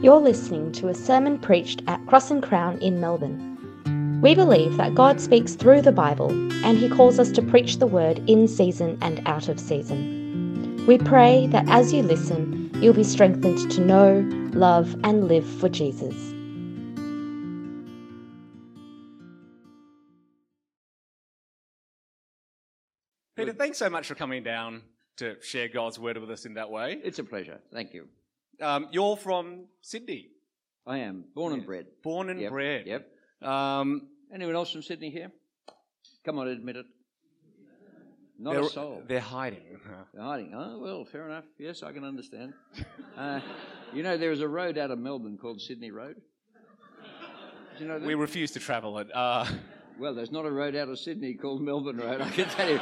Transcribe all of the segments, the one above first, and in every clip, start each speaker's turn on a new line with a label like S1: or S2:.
S1: You're listening to a sermon preached at Cross and Crown in Melbourne. We believe that God speaks through the Bible and He calls us to preach the word in season and out of season. We pray that as you listen, you'll be strengthened to know, love, and live for Jesus.
S2: Peter, thanks so much for coming down to share God's word with us in that way.
S3: It's a pleasure. Thank you.
S2: Um, you're from Sydney,
S3: I am born and bred.
S2: born and
S3: Yep,
S2: bred.
S3: Yep.
S2: Um,
S3: Anyone else from Sydney here? Come on, admit it. Not
S2: they're,
S3: a soul.
S2: they're hiding.
S3: They're hiding. Oh, well, fair enough. Yes, I can understand. Uh, you know, there is a road out of Melbourne called Sydney Road. Do you know that?
S2: We refuse to travel it. Uh,
S3: well, there's not a road out of Sydney called Melbourne Road, I can tell you.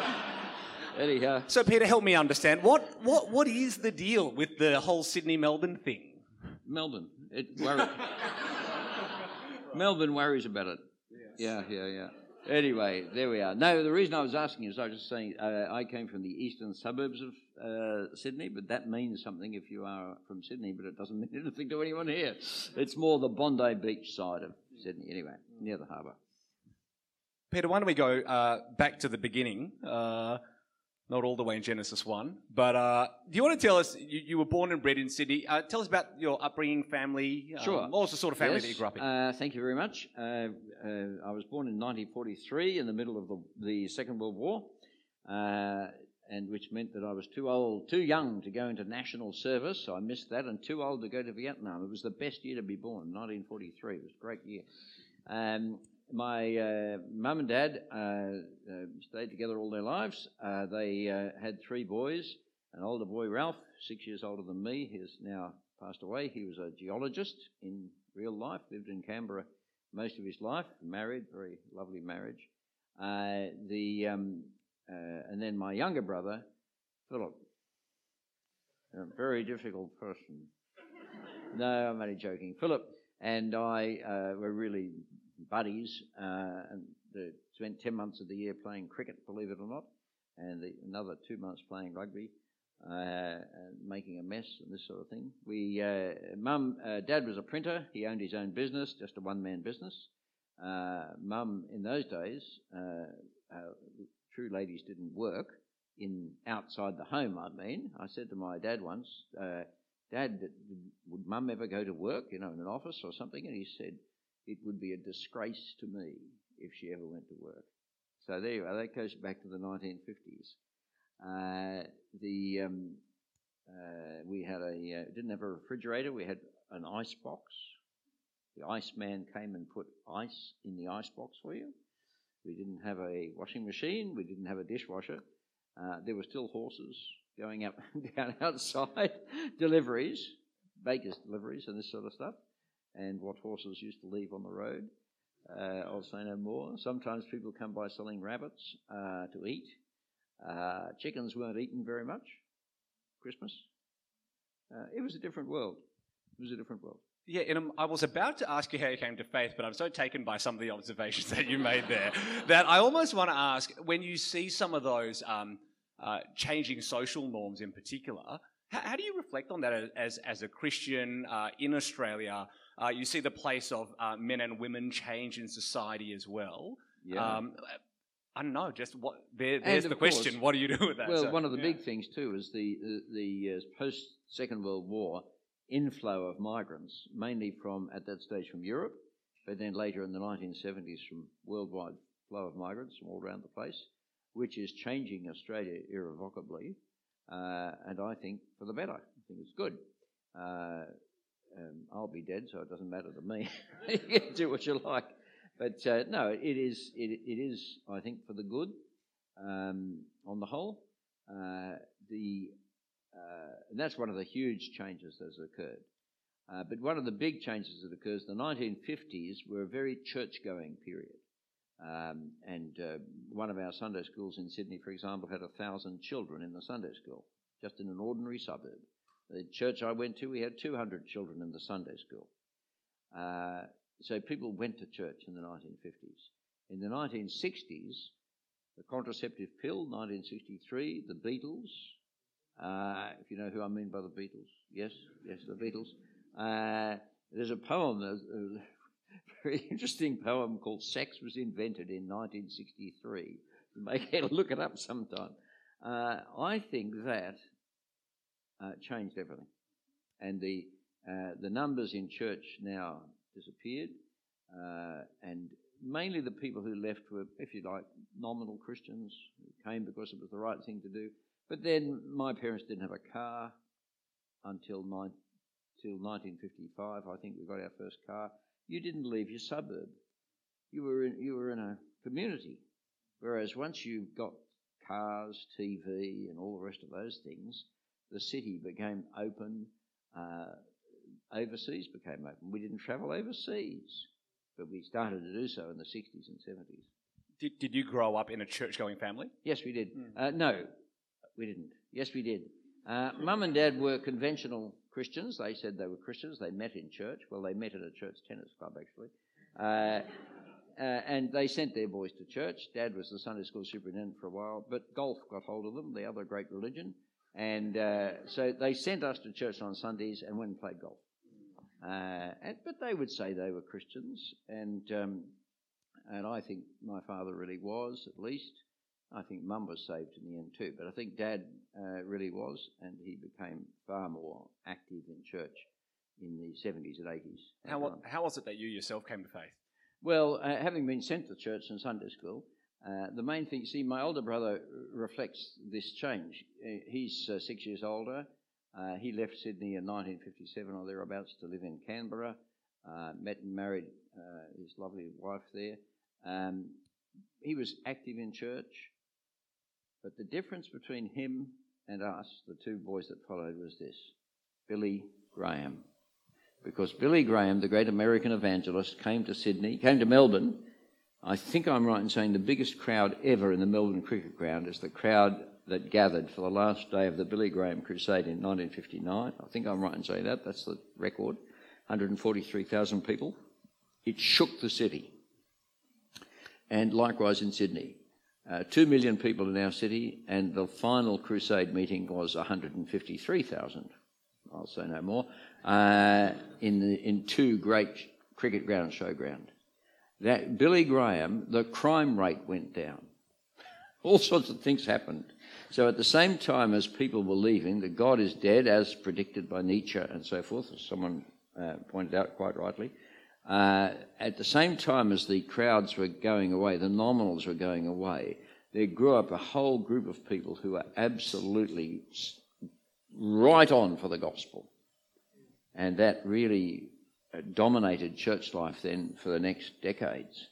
S3: Anyhow,
S2: so, Peter, help me understand. What, what, what is the deal with the whole Sydney Melbourne thing?
S3: Melbourne. It worry- Melbourne worries about it. Yeah, yeah, yeah. Anyway, there we are. No, the reason I was asking is I was just saying uh, I came from the eastern suburbs of uh, Sydney, but that means something if you are from Sydney, but it doesn't mean anything to anyone here. It's more the Bondi Beach side of Sydney, anyway, near the harbour.
S2: Peter, why don't we go uh, back to the beginning? Not all the way in Genesis 1. But uh, do you want to tell us, you, you were born and bred in Sydney. Uh, tell us about your upbringing, family. um,
S3: Sure.
S2: what was the sort of family
S3: Yes,
S2: that you grew up in?
S3: Uh, thank you very much. Uh, uh, I was born in 1943 in the middle of the, the Second World War, uh, and which meant that I was too old, too young to go into national service. So I missed that, and too old to go to Vietnam. It was the best year to be born, 1943. It was a great year. Um, my uh, mum and dad uh, uh, stayed together all their lives. Uh, they uh, had three boys. An older boy, Ralph, six years older than me, he has now passed away. He was a geologist in real life, lived in Canberra most of his life, married, very lovely marriage. The um, and then my younger brother, Philip, a very difficult person. no, I'm only joking. Philip and I uh, were really buddies, uh, and spent ten months of the year playing cricket, believe it or not, and the, another two months playing rugby uh, making a mess and this sort of thing. We, uh, mum, uh, dad was a printer. He owned his own business, just a one-man business. Uh, mum, in those days, uh, true ladies didn't work in outside the home. I mean, I said to my dad once, "Dad, would mum ever go to work? You know, in an office or something?" And he said, "It would be a disgrace to me if she ever went to work." So there you are. That goes back to the 1950s. Uh, the um, uh, we had a uh, didn't have a refrigerator. We had an ice box. The ice man came and put ice in the ice box for you. We didn't have a washing machine. We didn't have a dishwasher. Uh, there were still horses going up and down outside, deliveries, bakers' deliveries, and this sort of stuff. And what horses used to leave on the road. Uh, I'll say no more. Sometimes people come by selling rabbits uh, to eat. Uh, chickens weren't eaten very much. Christmas. Uh, it was a different world. It was a different world.
S2: Yeah, and I was about to ask you how you came to faith, but I'm so taken by some of the observations that you made there that I almost want to ask when you see some of those um, uh, changing social norms in particular, how, how do you reflect on that as, as, as a Christian uh, in Australia? Uh, you see the place of uh, men and women change in society as well.
S3: Yeah.
S2: Um, I don't know, just what, there, there's the question.
S3: course-
S2: What do you do with that?
S3: well,
S2: So,
S3: one of the
S2: yeah.
S3: big things too is the the, the uh, post Second World War inflow of migrants, mainly from at that stage from Europe, but then later in the 1970s from worldwide flow of migrants from all around the place, which is changing Australia irrevocably, uh, and I think for the better. I think it's good. Uh, um, I'll be dead, so it doesn't matter to me. you can do what you like. But uh, no, it is. It, it is. I think for the good, um, on the whole. Uh, the uh, and that's one of the huge changes that has occurred. Uh, but one of the big changes that occurs, the 1950s were a very church-going period. Um, and uh, one of our Sunday schools in Sydney, for example, had a thousand children in the Sunday school, just in an ordinary suburb. The church I went to, we had 200 children in the Sunday school. Uh, so people went to church in the 1950s. In the 1960s, the contraceptive pill, 1963, the Beatles. Uh, if you know who I mean by the Beatles, yes, yes, the Beatles. Uh, there's a poem, a, a very interesting poem called Sex Was Invented in 1963. You may look it up sometime. Uh, I think that uh, changed everything. And the, uh, the numbers in church now disappeared, uh, and mainly the people who left were, if you like, nominal Christians who came because it was the right thing to do. But then my parents didn't have a car until, nine, till 1955. I think we got our first car. You didn't leave your suburb. You were in, you were in a community. Whereas once you got cars, TV, and all the rest of those things, the city became open. Uh, overseas became open. We didn't travel overseas, but we started to do so in the 60s and 70s.
S2: Did, did you grow up in a church going family?
S3: Yes, we did. Mm. Uh, no, we didn't. Yes, we did. Uh, Mum and Dad were conventional Christians. They said they were Christians. They met in church. Well, they met at a church tennis club, actually. Uh, uh, and they sent their boys to church. Dad was the Sunday school superintendent for a while, but golf got hold of them, the other great religion. And uh, so they sent us to church on Sundays and went and played golf. Uh, and, but they would say they were Christians, and um, and I think my father really was, at least. I think Mum was saved in the end too, but I think Dad uh, really was, and he became far more active in church in the 70s and 80s.
S2: How, how was it that you yourself came to faith?
S3: Well, uh, having been sent to church and Sunday school, uh, the main thing, see, my older brother reflects this change. Uh, he's uh, six years older. Uh, he left Sydney in 1957 or thereabouts to live in Canberra. Uh, met and married his lovely wife there. Um, he was active in church, but the difference between him and us, the two boys that followed, was this Billy Graham because Billy Graham, the great American evangelist, came to Sydney, came to Melbourne. I think I'm right in saying the biggest crowd ever in the Melbourne Cricket Ground is the crowd that gathered for the last day of the Billy Graham Crusade in 1959. I think I'm right in saying that. That's the record. 143,000 people. It shook the city. And likewise in Sydney. Uh, Two million people in our city, and the final crusade meeting was 153,000. I'll say no more uh, in, the, in two great cricket ground showground. That Billy Graham, the crime rate went down. All sorts of things happened. So at the same time as people were leaving, that God is dead, as predicted by Nietzsche and so forth, as someone uh, pointed out quite rightly, uh, at the same time as the crowds were going away, the nominals were going away, there grew up a whole group of people who were absolutely right on for the gospel. And that really dominated church life then for the next decades.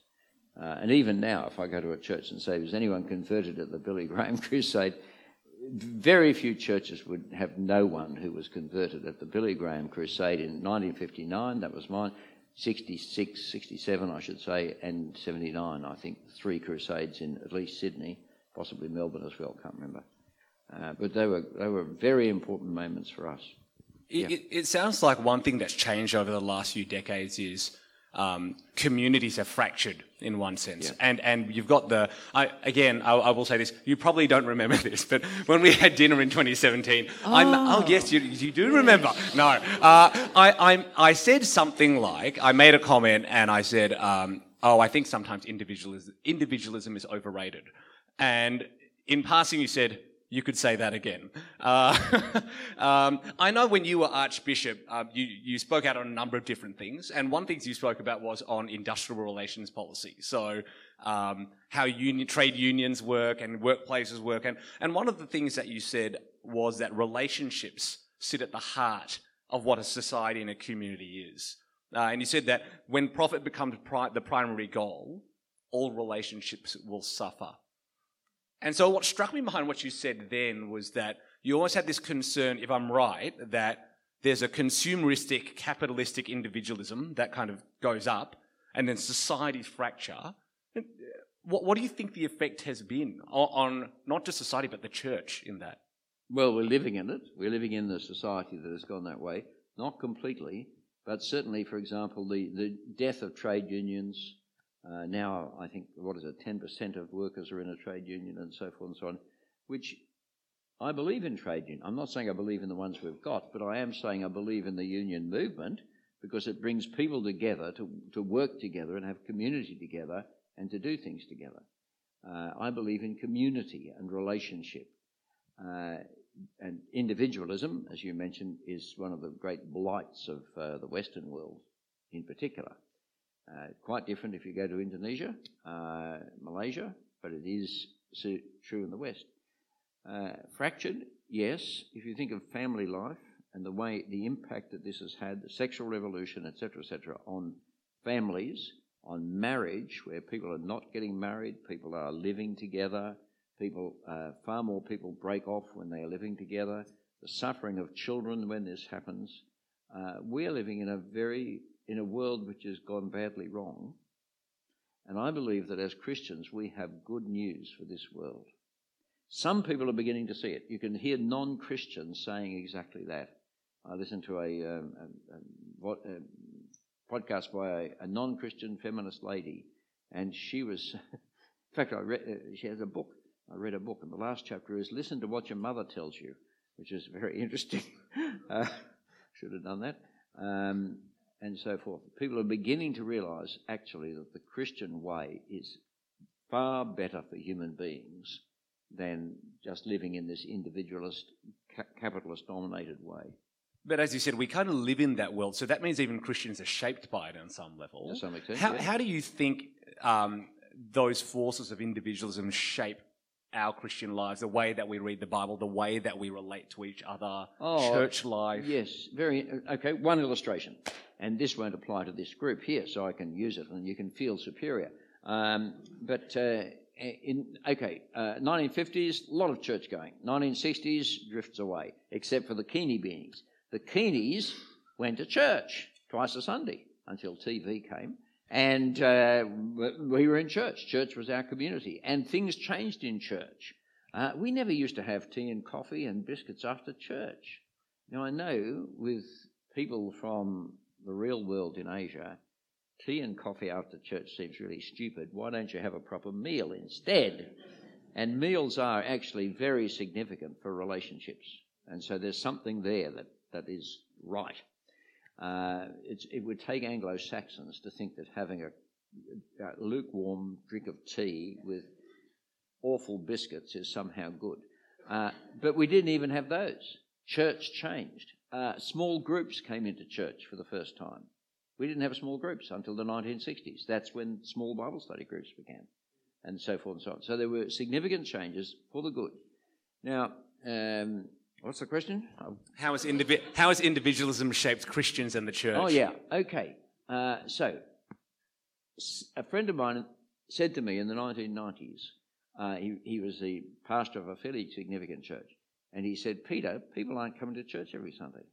S3: Uh, and even now, if I go to a church and say, was anyone converted at the Billy Graham Crusade? Very few churches would have no one who was converted at the Billy Graham Crusade in 1959, that was mine, 66, 67, I should say, and 79, I think, three crusades in at least Sydney, possibly Melbourne as well, can't remember. Uh, but they were, they were very important moments for us.
S2: It, yeah. it, it, sounds like one thing that's changed over the last few decades is um, communities have fractured in one sense. Yeah. And, and you've got the, I, again, I, I, will say this, you probably don't remember this, but when we had dinner in 2017, oh, oh yes, you, you do remember. No, uh, I, I, I said something like, I made a comment and I said, um, oh, I think sometimes individualism, individualism is overrated. And in passing, you said, you could say that again. Uh, um, I know when you were Archbishop, uh, you, you spoke out on a number of different things, and one thing you spoke about was on industrial relations policy. So, um, how union, trade unions work and workplaces work. And, and one of the things that you said was that relationships sit at the heart of what a society and a community is. Uh, and you said that when profit becomes pri- the primary goal, all relationships will suffer. And so what struck me behind what you said then was that you always had this concern, if I'm right, that there's a consumeristic, capitalistic individualism that kind of goes up, and then society's fracture. Uh, what, what do you think the effect has been on, on not just society, but the church in that?
S3: Well, we're living in it. We're living in the society that has gone that way. Not completely, but certainly, for example, the, the death of trade unions, uh, now, I think, what is it, 10% of workers are in a trade union and so forth and so on, which I believe in trade union. I'm not saying I believe in the ones we've got, but I am saying I believe in the union movement because it brings people together to, to work together and have community together and to do things together. Uh, I believe in community and relationship. Uh, and individualism, as you mentioned, is one of the great blights of uh, the Western world in particular. Uh, quite different if you go to Indonesia, uh, Malaysia, but it is true in the West. Uh, fractured, yes, if you think of family life and the way, the impact that this has had, the sexual revolution, etc., etc., on families, on marriage, where people are not getting married, people are living together, people, uh, far more people break off when they are living together, the suffering of children when this happens. Uh, we are living in a very in a world which has gone badly wrong. And I believe that as Christians, we have good news for this world. Some people are beginning to see it. You can hear non Christians saying exactly that. I listened to a, um, a, a, a podcast by a, non Christian feminist lady, and she was, in fact, I uh, she has a book. I read a book, and the last chapter is Listen to What Your Mother Tells You, which is very interesting. uh, should have done that. Um, and so forth. People are beginning to realize actually that the Christian way is far better for human beings than just living in this individualist, capitalist dominated way.
S2: But as you said, we kind of live in that world, so that means even Christians are shaped by it on some level.
S3: To some extent,
S2: how,
S3: yeah.
S2: how do you think um, those forces of individualism shape our Christian lives, the way that we read the Bible, the way that we relate to each other, oh, church life?
S3: Yes, very okay. One illustration and this won't apply to this group here, so I can use it and you can feel superior. Um, but uh, in okay, uh, 1950s, a lot of church going. 1960s drifts away, except for the Keaney beings. The Keeneys went to church twice a Sunday until TV came, and uh, we were in church. Church was our community, and things changed in church. Uh, we never used to have tea and coffee and biscuits after church. Now I know with people from the real world in Asia, tea and coffee after church seems really stupid. Why don't you have a proper meal instead? And meals are actually very significant for relationships. And so there's something there that, that is right. Uh, it would take Anglo Saxons to think that having a, a, lukewarm drink of tea with awful biscuits is somehow good. Uh, but we didn't even have those. Church changed uh, small groups came into church for the first time. We didn't have small groups until the 1960s. That's when small Bible study groups began, and so forth and so on. So there were significant changes for the good. Now, um, what's the question?
S2: How has, indivi- how has individualism shaped Christians and the church?
S3: Oh, yeah. Okay. Uh, so, a friend of mine said to me in the 1990s, uh, he, he was the pastor of a fairly significant church. And he said, Peter, people aren't coming to church every Sunday.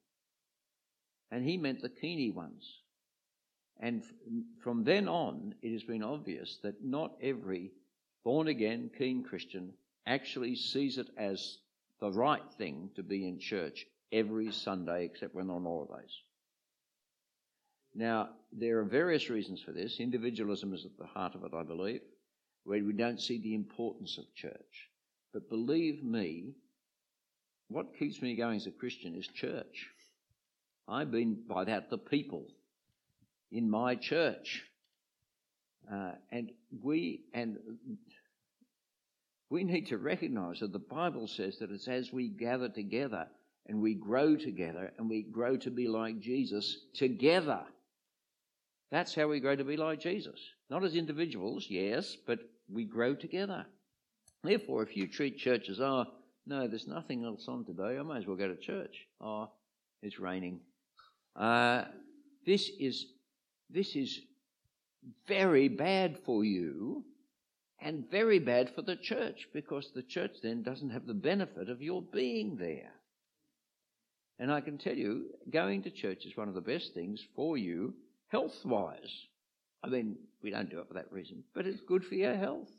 S3: And he meant the Keaney ones. And from then on, it has been obvious that not every born again, keen Christian actually sees it as the right thing to be in church every Sunday except when on holidays. Now, there are various reasons for this. Individualism is at the heart of it, I believe, where we don't see the importance of church. But believe me, what keeps me going as a Christian is church. I've been by that the people in my church. Uh, and we and we need to recognize that the Bible says that it's as we gather together and we grow together and we grow to be like Jesus together. That's how we grow to be like Jesus. Not as individuals, yes, but we grow together. Therefore, if you treat church as, oh, no, there's nothing else on today. I may as well go to church. Oh, it's raining. Uh, this is this is very bad for you and very bad for the church because the church then doesn't have the benefit of your being there. And I can tell you, going to church is one of the best things for you health wise. I mean, we don't do it for that reason, but it's good for your health.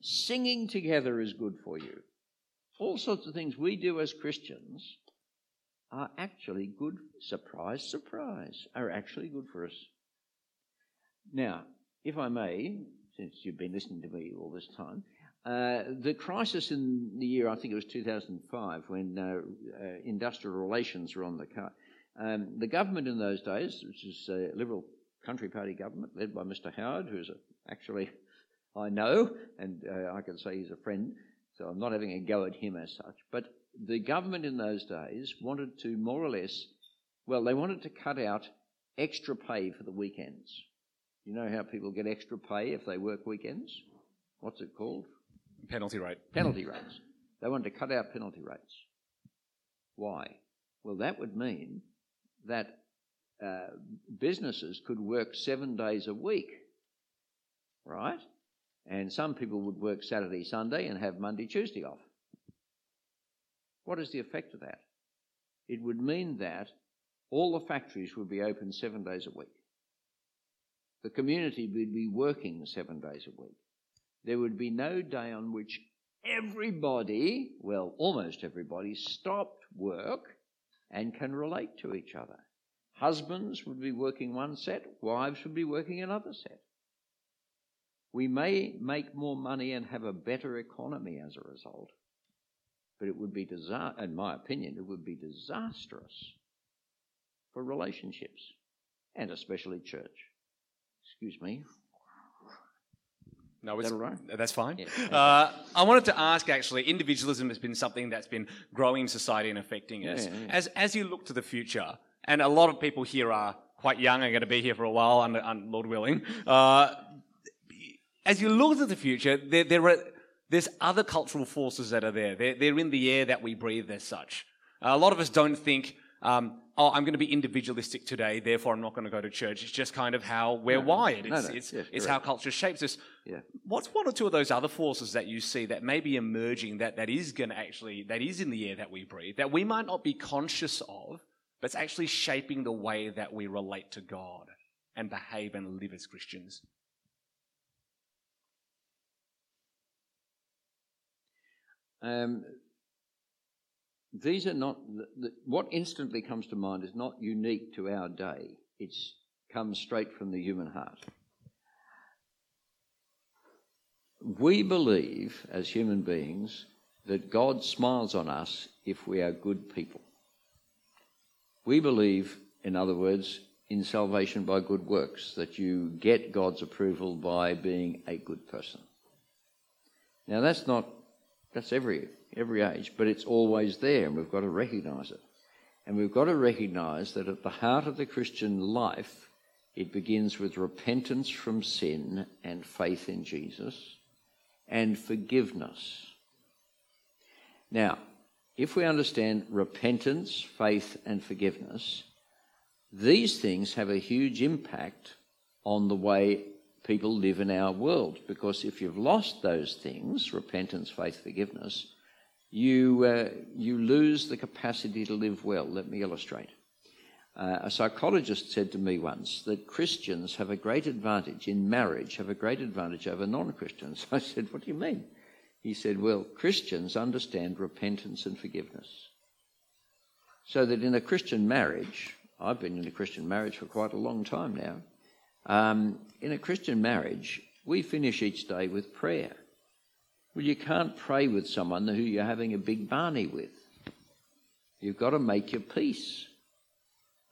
S3: Singing together is good for you all sorts of things we do as Christians are actually good, surprise, surprise, are actually good for us. Now, if I may, since you've been listening to me all this time, Uh, the crisis in the year, I think it was 2005, when uh, uh, industrial relations were on the cut. Um, the government in those days, which is a Liberal Country Party government led by Mr. Howard, who's actually I know, and uh, I can say he's a friend, so I'm not having a go at him as such. But the government in those days wanted to more or less, well, they wanted to cut out extra pay for the weekends. You know how people get extra pay if they work weekends? What's it called?
S2: Penalty rate.
S3: Penalty rates. They wanted to cut out penalty rates. Why? Well, that would mean that uh, businesses could work seven days a week, right? And some people would work Saturday, Sunday and have Monday, Tuesday off. What is the effect of that? It would mean that all the factories would be open seven days a week. The community would be working seven days a week there would be no day on which everybody, well, almost everybody, stopped work and can relate to each other. Husbands would be working one set, wives would be working another set. We may make more money and have a better economy as a result, but it would be, disa- in my opinion, it would be disastrous for relationships and especially church. Excuse me.
S2: No, it's,
S3: that right?
S2: that's fine.
S3: Yeah.
S2: Uh, I wanted to ask actually, individualism has been something that's been growing in society and affecting us.
S3: Yeah, yeah.
S2: As, as you look to the future, and a lot of people here are quite young, are going to be here for a while, under, under Lord willing. Uh, as you look to the future, there, there are, there's other cultural forces that are there. They're, they're in the air that we breathe as such. a lot of us don't think, um, oh, I'm going to be individualistic today, therefore I'm not going to go to church. It's just kind of how we're
S3: No,
S2: wired.
S3: no,
S2: It's,
S3: no,
S2: it's,
S3: yes,
S2: it's how culture shapes us.
S3: Yeah.
S2: What's one or two of those other forces that you see that may be emerging that, that is going to actually, that is in the air that we breathe, that we might not be conscious of, but it's actually shaping the way that we relate to God and behave and live as Christians?
S3: Um, these are not the, the, what instantly comes to mind is not unique to our day. It comes straight from the human heart. We believe as human beings that God smiles on us if we are good people. We believe, in other words, in salvation by good works, that you get God's approval by being a good person. Now that's not that's every every age, but it's always there, and we've got to recognise it. And we've got to recognise that at the heart of the Christian life, it begins with repentance from sin and faith in Jesus and forgiveness. Now, if we understand repentance, faith, and forgiveness, these things have a huge impact on the way people live in our world. Because if you've lost those things, repentance, faith, forgiveness, you, uh, you lose the capacity to live well. Let me illustrate. Uh, a psychologist said to me once that Christians have a great advantage in marriage, have a great advantage over non Christians. I said, What do you mean? He said, Well, Christians understand repentance and forgiveness. So that in a Christian marriage, I've been in a Christian marriage for quite a long time now. Um, in a Christian marriage, we finish each day with prayer. Well, you can't pray with someone who you're having a big barney with. You've got to make your peace.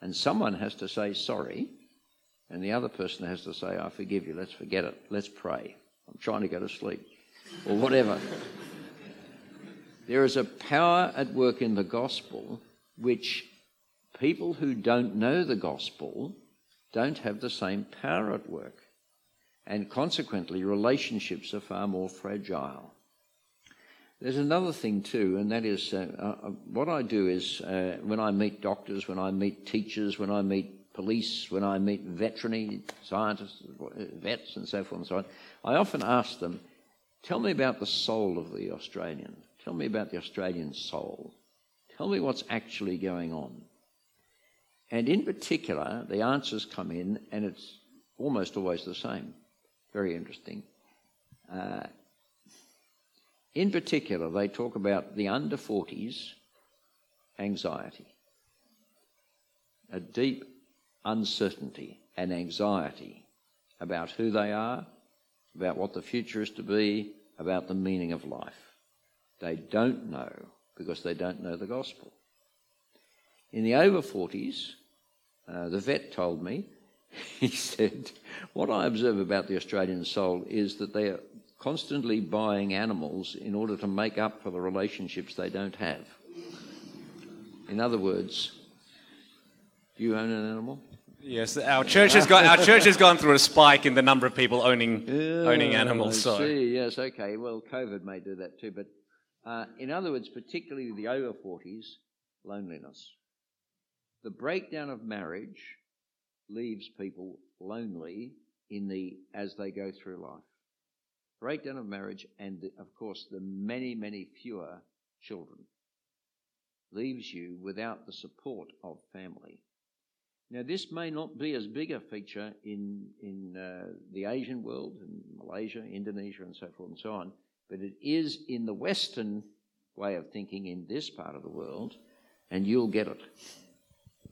S3: And someone has to say sorry, and the other person has to say, I forgive you, let's forget it, let's pray. I'm trying to go to sleep, or whatever. there is a power at work in the gospel which people who don't know the gospel don't have the same power at work. And consequently, relationships are far more fragile. There's another thing too, and that is uh, uh, what I do is uh, when I meet doctors, when I meet teachers, when I meet police, when I meet veterinary scientists, vets, and so forth and so on, I often ask them, Tell me about the soul of the Australian. Tell me about the Australian soul. Tell me what's actually going on. And in particular, the answers come in, and it's almost always the same. Very interesting. Uh, in particular, they talk about the under 40s anxiety, a deep uncertainty and anxiety about who they are, about what the future is to be, about the meaning of life. They don't know because they don't know the gospel. In the over 40s, uh, the vet told me, he said, What I observe about the Australian soul is that they are constantly buying animals in order to make up for the relationships they don't have. In other words, do you own an animal?
S2: Yes, our church has gone. Our church has gone through a spike in the number of people owning owning animals.
S3: I
S2: So
S3: see. Yes, okay. Well, COVID may do that too. But uh, in other words, particularly the over 40s, loneliness. The breakdown of marriage leaves people lonely in the as they go through life. Breakdown of marriage, and the, of course, the many, many fewer children leaves you without the support of family. Now, this may not be as big a feature in, in uh, the Asian world, in Malaysia, Indonesia, and so forth and so on, but it is in the Western way of thinking in this part of the world, and you'll get it.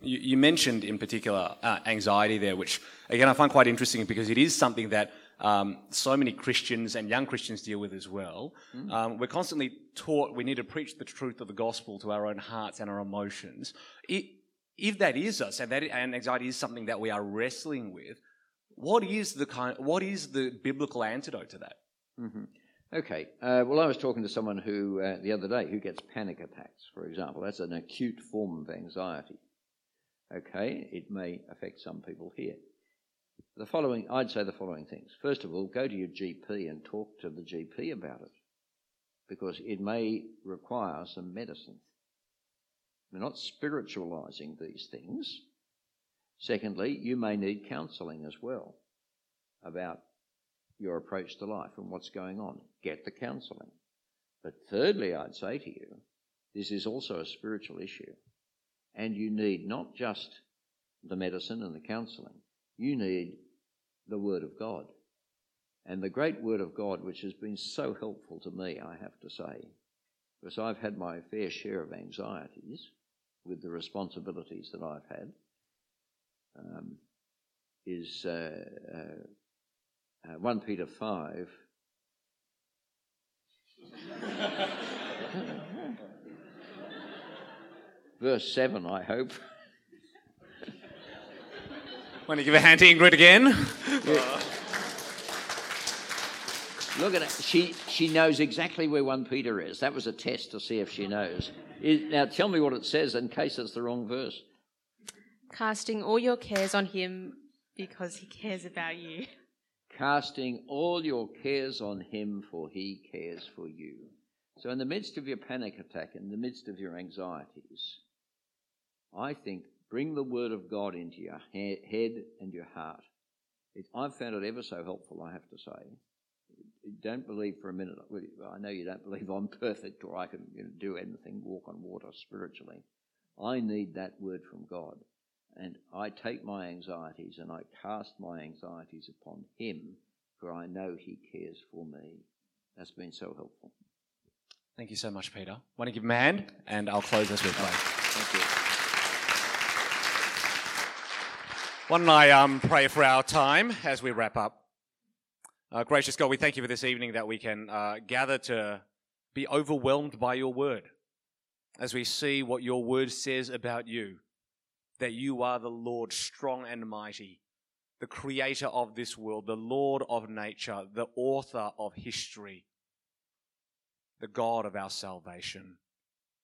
S2: You, you mentioned in particular uh, anxiety there, which again I find quite interesting because it is something that um, so many Christians and young Christians deal with as well. Um, we're constantly taught we need to preach the truth of the gospel to our own hearts and our emotions. It, if that is us, and that and anxiety is something that we are wrestling with, what is the kind? What is the biblical antidote to that?
S3: Okay. Uh, well, I was talking to someone who uh, the other day who gets panic attacks, for example. That's an acute form of anxiety. Okay, it may affect some people here. The following, I'd say the following things. First of all, go to your GP and talk to the GP about it, because it may require some medicine. We're not spiritualizing these things. Secondly, you may need counselling as well about your approach to life and what's going on. Get the counselling. But thirdly, I'd say to you, this is also a spiritual issue. And you need not just the medicine and the counselling, you need the Word of God. And the great Word of God, which has been so helpful to me, I have to say, because I've had my fair share of anxieties with the responsibilities that I've had, um, is uh, uh, uh, 1 Peter 5. Verse 7, I hope.
S2: Want to give a hand to Ingrid again?
S3: Look at it. She, she knows exactly where 1 Peter is. That was a test to see if she knows. Is- now tell me what it says in case it's the wrong verse.
S4: Casting all your cares on him because he cares about you.
S3: Casting all your cares on him, for he cares for you. So, in the midst of your panic attack, in the midst of your anxieties, I think bring the word of God into your head and your heart. It, I've found it ever so helpful, I have to say. Don't believe for a minute. I know you don't believe I'm perfect or I can you know, do anything, walk on water spiritually. I need that word from God. And I take my anxieties and I cast my anxieties upon Him, for I know He cares for me. That's been so helpful.
S2: Thank you so much, Peter. Want to give him a hand, and I'll close this with prayer.
S3: Thank you.
S2: Why don't I um, pray for our time as we wrap up? Uh, gracious God, we thank you for this evening that we can uh, gather to be overwhelmed by your word as we see what your word says about you that you are the Lord, strong and mighty, the creator of this world, the Lord of nature, the author of history, the God of our salvation,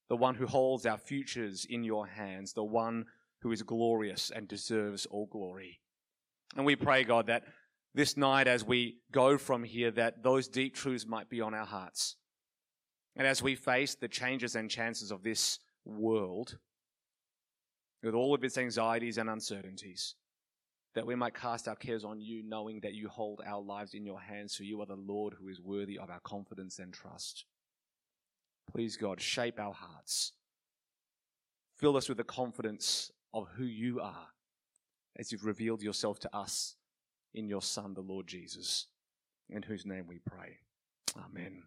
S2: the one who holds our futures in your hands, the one who is glorious and deserves all glory. And we pray, God, that this night as we go from here, that those deep truths might be on our hearts. And as we face the changes and chances of this world, with all of its anxieties and uncertainties, that we might cast our cares on you, knowing that you hold our lives in your hands, for you are the Lord who is worthy of our confidence and trust. Please, God, shape our hearts. Fill us with the confidence of who you are as you've revealed yourself to us in your Son, the Lord Jesus, in whose name we pray. Amen.